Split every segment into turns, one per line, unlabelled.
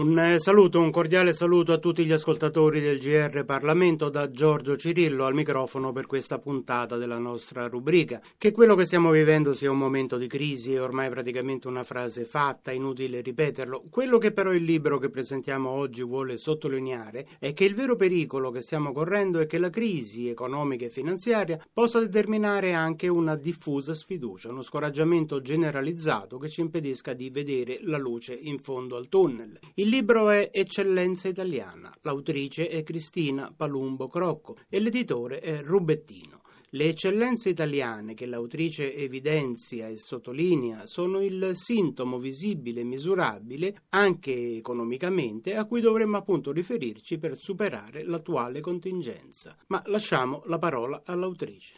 Un eh, saluto, un cordiale saluto a tutti gli ascoltatori del GR Parlamento da Giorgio Cirillo al microfono per questa puntata della nostra rubrica. Che quello che stiamo vivendo sia un momento di crisi è ormai praticamente una frase fatta, inutile ripeterlo. Quello che però il libro che presentiamo oggi vuole sottolineare è che il vero pericolo che stiamo correndo è che la crisi economica e finanziaria possa determinare anche una diffusa sfiducia, uno scoraggiamento generalizzato che ci impedisca di vedere la luce in fondo al tunnel. Il libro è Eccellenza Italiana, l'autrice è Cristina Palumbo Crocco e l'editore è Rubettino. Le eccellenze italiane che l'autrice evidenzia e sottolinea sono il sintomo visibile e misurabile, anche economicamente, a cui dovremmo appunto riferirci per superare l'attuale contingenza. Ma lasciamo la parola all'autrice.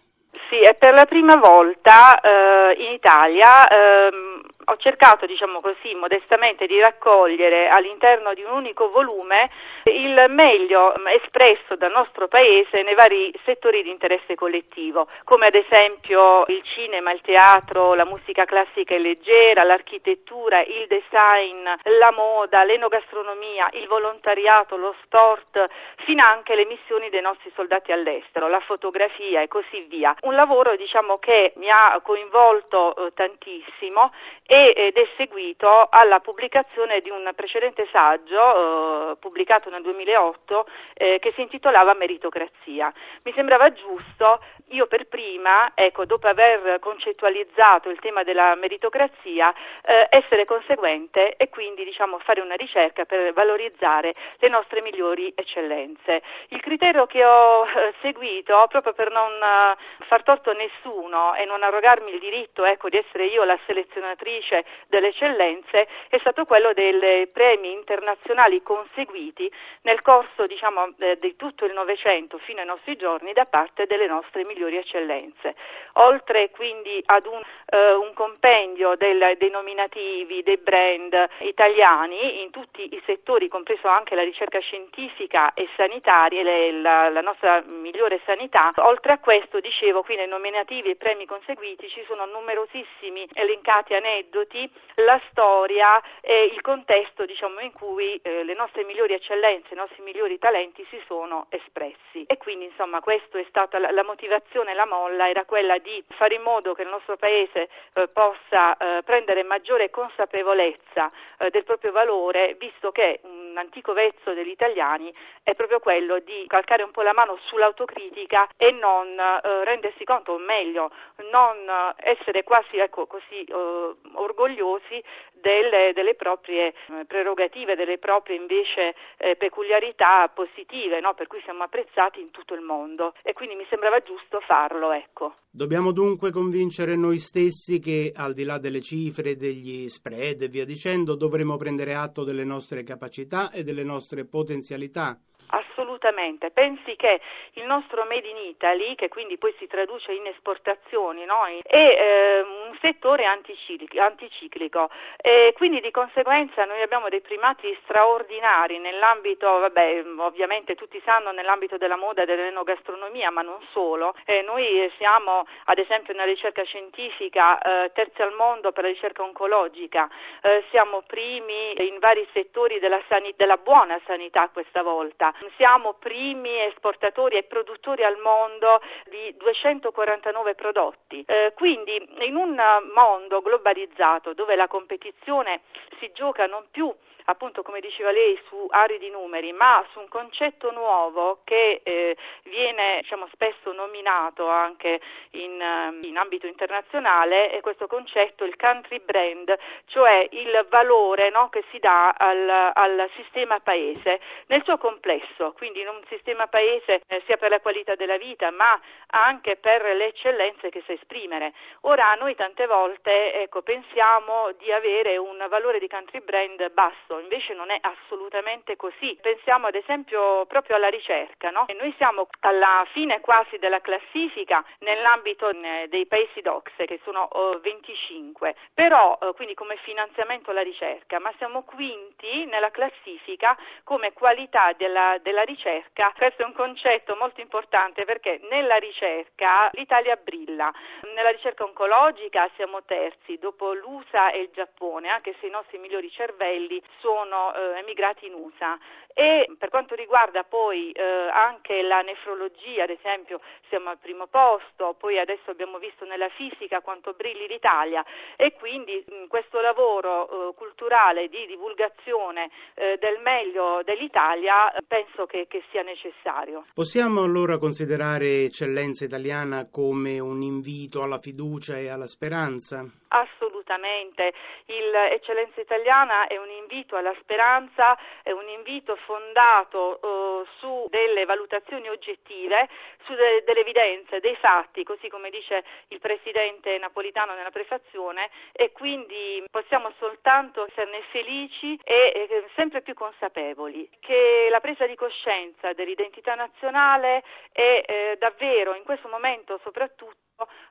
Sì, è per la prima volta eh, in Italia ehm, ho cercato, diciamo così, modestamente di raccogliere all'interno di un unico volume il meglio espresso dal nostro Paese nei vari settori di interesse collettivo, come ad esempio il cinema, il teatro, la musica classica e leggera, l'architettura, il design, la moda, l'enogastronomia, il volontariato, lo sport, fino anche le missioni dei nostri soldati all'estero, la fotografia e così via. Un lavoro diciamo, che mi ha coinvolto eh, tantissimo ed è seguito alla pubblicazione di un precedente saggio eh, pubblicato nel 2008 eh, che si intitolava Meritocrazia. Mi sembrava giusto, io per prima, ecco, dopo aver concettualizzato il tema della meritocrazia, eh, essere conseguente e quindi diciamo, fare una ricerca per valorizzare le nostre migliori eccellenze. Il criterio che ho eh, seguito, proprio per non eh, far torto a nessuno e non arrogarmi il diritto ecco, di essere io la selezionatrice delle eccellenze è stato quello dei premi internazionali conseguiti nel corso diciamo, eh, di tutto il Novecento fino ai nostri giorni da parte delle nostre migliori eccellenze. Oltre quindi ad un, eh, un compendio del, dei nominativi, dei brand italiani in tutti i settori, compreso anche la ricerca scientifica e sanitaria, le, la, la nostra migliore sanità, oltre a questo dicevo qui nei nominativi e premi conseguiti ci sono numerosissimi elencati aneddoti aneddoti, la storia e il contesto diciamo, in cui eh, le nostre migliori eccellenze, i nostri migliori talenti si sono espressi. E quindi insomma questa è stata la, la motivazione, la molla era quella di fare in modo che il nostro Paese eh, possa eh, prendere maggiore consapevolezza eh, del proprio valore, visto che un antico vezzo degli italiani è proprio quello di calcare un po' la mano sull'autocritica e non eh, rendersi conto, o meglio, non essere quasi ecco, così eh, orgogliosi delle, delle, proprie eh, prerogative, delle proprie invece eh, peculiarità positive, no? per cui siamo apprezzati in tutto il mondo e quindi mi sembrava giusto farlo. Ecco.
Dobbiamo dunque convincere noi stessi che al di là delle cifre, degli spread e via dicendo, dovremo prendere atto delle nostre capacità e delle nostre potenzialità
assolutamente. Pensi che il nostro Made in Italy, che quindi poi si traduce in esportazioni, no? è eh, un settore anticiclico, e quindi di conseguenza noi abbiamo dei primati straordinari nell'ambito, vabbè, ovviamente tutti sanno nell'ambito della moda e dell'enogastronomia, ma non solo. Eh, noi siamo ad esempio nella ricerca scientifica eh, terzi al mondo per la ricerca oncologica, eh, siamo primi in vari settori della, sanit- della buona sanità questa volta. Siamo primi esportatori e produttori al mondo di 249 prodotti. Eh, quindi in un mondo globalizzato dove la competizione si gioca non più appunto come diceva lei su aridi numeri, ma su un concetto nuovo che eh, viene diciamo, spesso nominato anche in, eh, in, ambito internazionale e questo concetto il country brand, cioè il valore no, che si dà al, al, sistema paese nel suo complesso, quindi in un sistema paese eh, sia per la qualità della vita ma anche per le eccellenze che sa esprimere. Ora noi tante volte ecco, pensiamo di avere un valore di country brand basso basso, invece non è assolutamente così. Pensiamo ad esempio proprio alla ricerca, no? Noi siamo alla fine quasi della classifica nell'ambito eh, dei paesi DOX che sono 25, però quindi come finanziamento alla ricerca, ma siamo quinti nella classifica come qualità della, della ricerca. Questo è un concetto molto importante perché nella ricerca l'Italia brilla. Nella ricerca oncologica siamo terzi, dopo l'USA e il Giappone, anche se i nostri migliori cervelli sono eh, emigrati in USA. E per quanto riguarda poi eh, anche la nefrologia, ad esempio, siamo al primo posto, poi adesso abbiamo visto nella fisica quanto brilli l'Italia e quindi mh, questo lavoro eh, culturale di divulgazione eh, del meglio dell'Italia penso che, che sia necessario.
Possiamo allora considerare eccellenza italiana come un invito alla fiducia e alla speranza?
Assolutamente, l'eccellenza italiana è un invito alla speranza, è un invito fondato uh, su delle valutazioni oggettive, su de- delle evidenze, dei fatti, così come dice il Presidente Napolitano nella prefazione e quindi possiamo soltanto esserne felici e eh, sempre più consapevoli che la presa di coscienza dell'identità nazionale è eh, davvero in questo momento soprattutto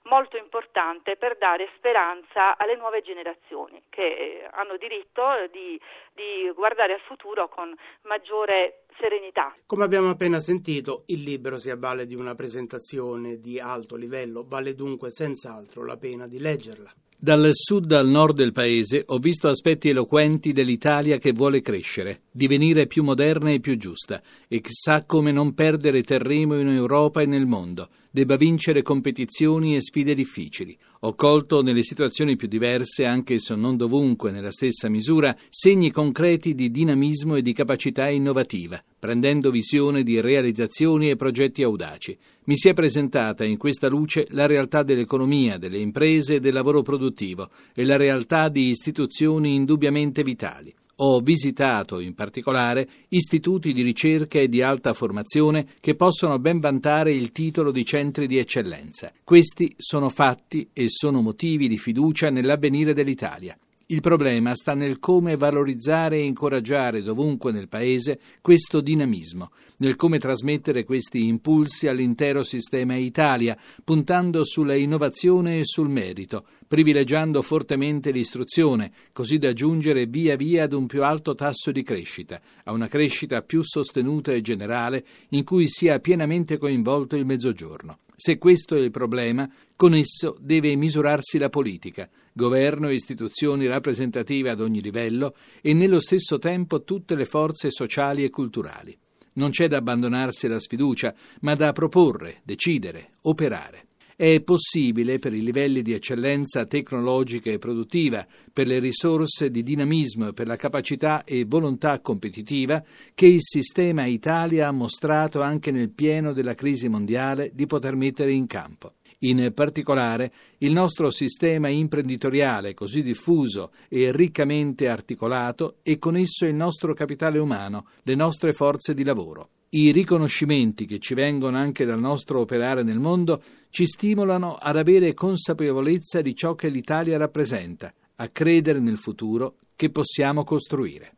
molto importante per dare speranza alle nuove generazioni che eh, hanno diritto di, di guardare al futuro con maggiore serenità.
Come abbiamo appena sentito, il libro si avvale di una presentazione di alto livello, vale dunque senz'altro la pena di leggerla.
Dal sud al nord del paese ho visto aspetti eloquenti dell'Italia che vuole crescere, divenire più moderna e più giusta e che sa come non perdere terreno in Europa e nel mondo debba vincere competizioni e sfide difficili. Ho colto nelle situazioni più diverse, anche se non dovunque nella stessa misura, segni concreti di dinamismo e di capacità innovativa, prendendo visione di realizzazioni e progetti audaci. Mi si è presentata in questa luce la realtà dell'economia, delle imprese e del lavoro produttivo e la realtà di istituzioni indubbiamente vitali. Ho visitato in particolare istituti di ricerca e di alta formazione che possono ben vantare il titolo di centri di eccellenza. Questi sono fatti e sono motivi di fiducia nell'avvenire dell'Italia. Il problema sta nel come valorizzare e incoraggiare dovunque nel Paese questo dinamismo, nel come trasmettere questi impulsi all'intero sistema Italia, puntando sulla innovazione e sul merito, privilegiando fortemente l'istruzione, così da giungere via via ad un più alto tasso di crescita, a una crescita più sostenuta e generale in cui sia pienamente coinvolto il Mezzogiorno. Se questo è il problema, con esso deve misurarsi la politica, governo e istituzioni rappresentative ad ogni livello e nello stesso tempo tutte le forze sociali e culturali. Non c'è da abbandonarsi alla sfiducia, ma da proporre, decidere, operare. È possibile per i livelli di eccellenza tecnologica e produttiva, per le risorse di dinamismo e per la capacità e volontà competitiva che il sistema Italia ha mostrato anche nel pieno della crisi mondiale di poter mettere in campo. In particolare, il nostro sistema imprenditoriale così diffuso e riccamente articolato e con esso il nostro capitale umano, le nostre forze di lavoro. I riconoscimenti che ci vengono anche dal nostro operare nel mondo ci stimolano ad avere consapevolezza di ciò che l'Italia rappresenta, a credere nel futuro che possiamo costruire.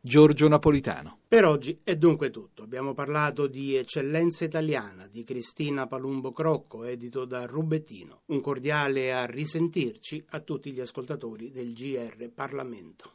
Giorgio Napolitano.
Per oggi è dunque tutto. Abbiamo parlato di Eccellenza Italiana di Cristina Palumbo Crocco, edito da Rubettino. Un cordiale a risentirci a tutti gli ascoltatori del GR Parlamento.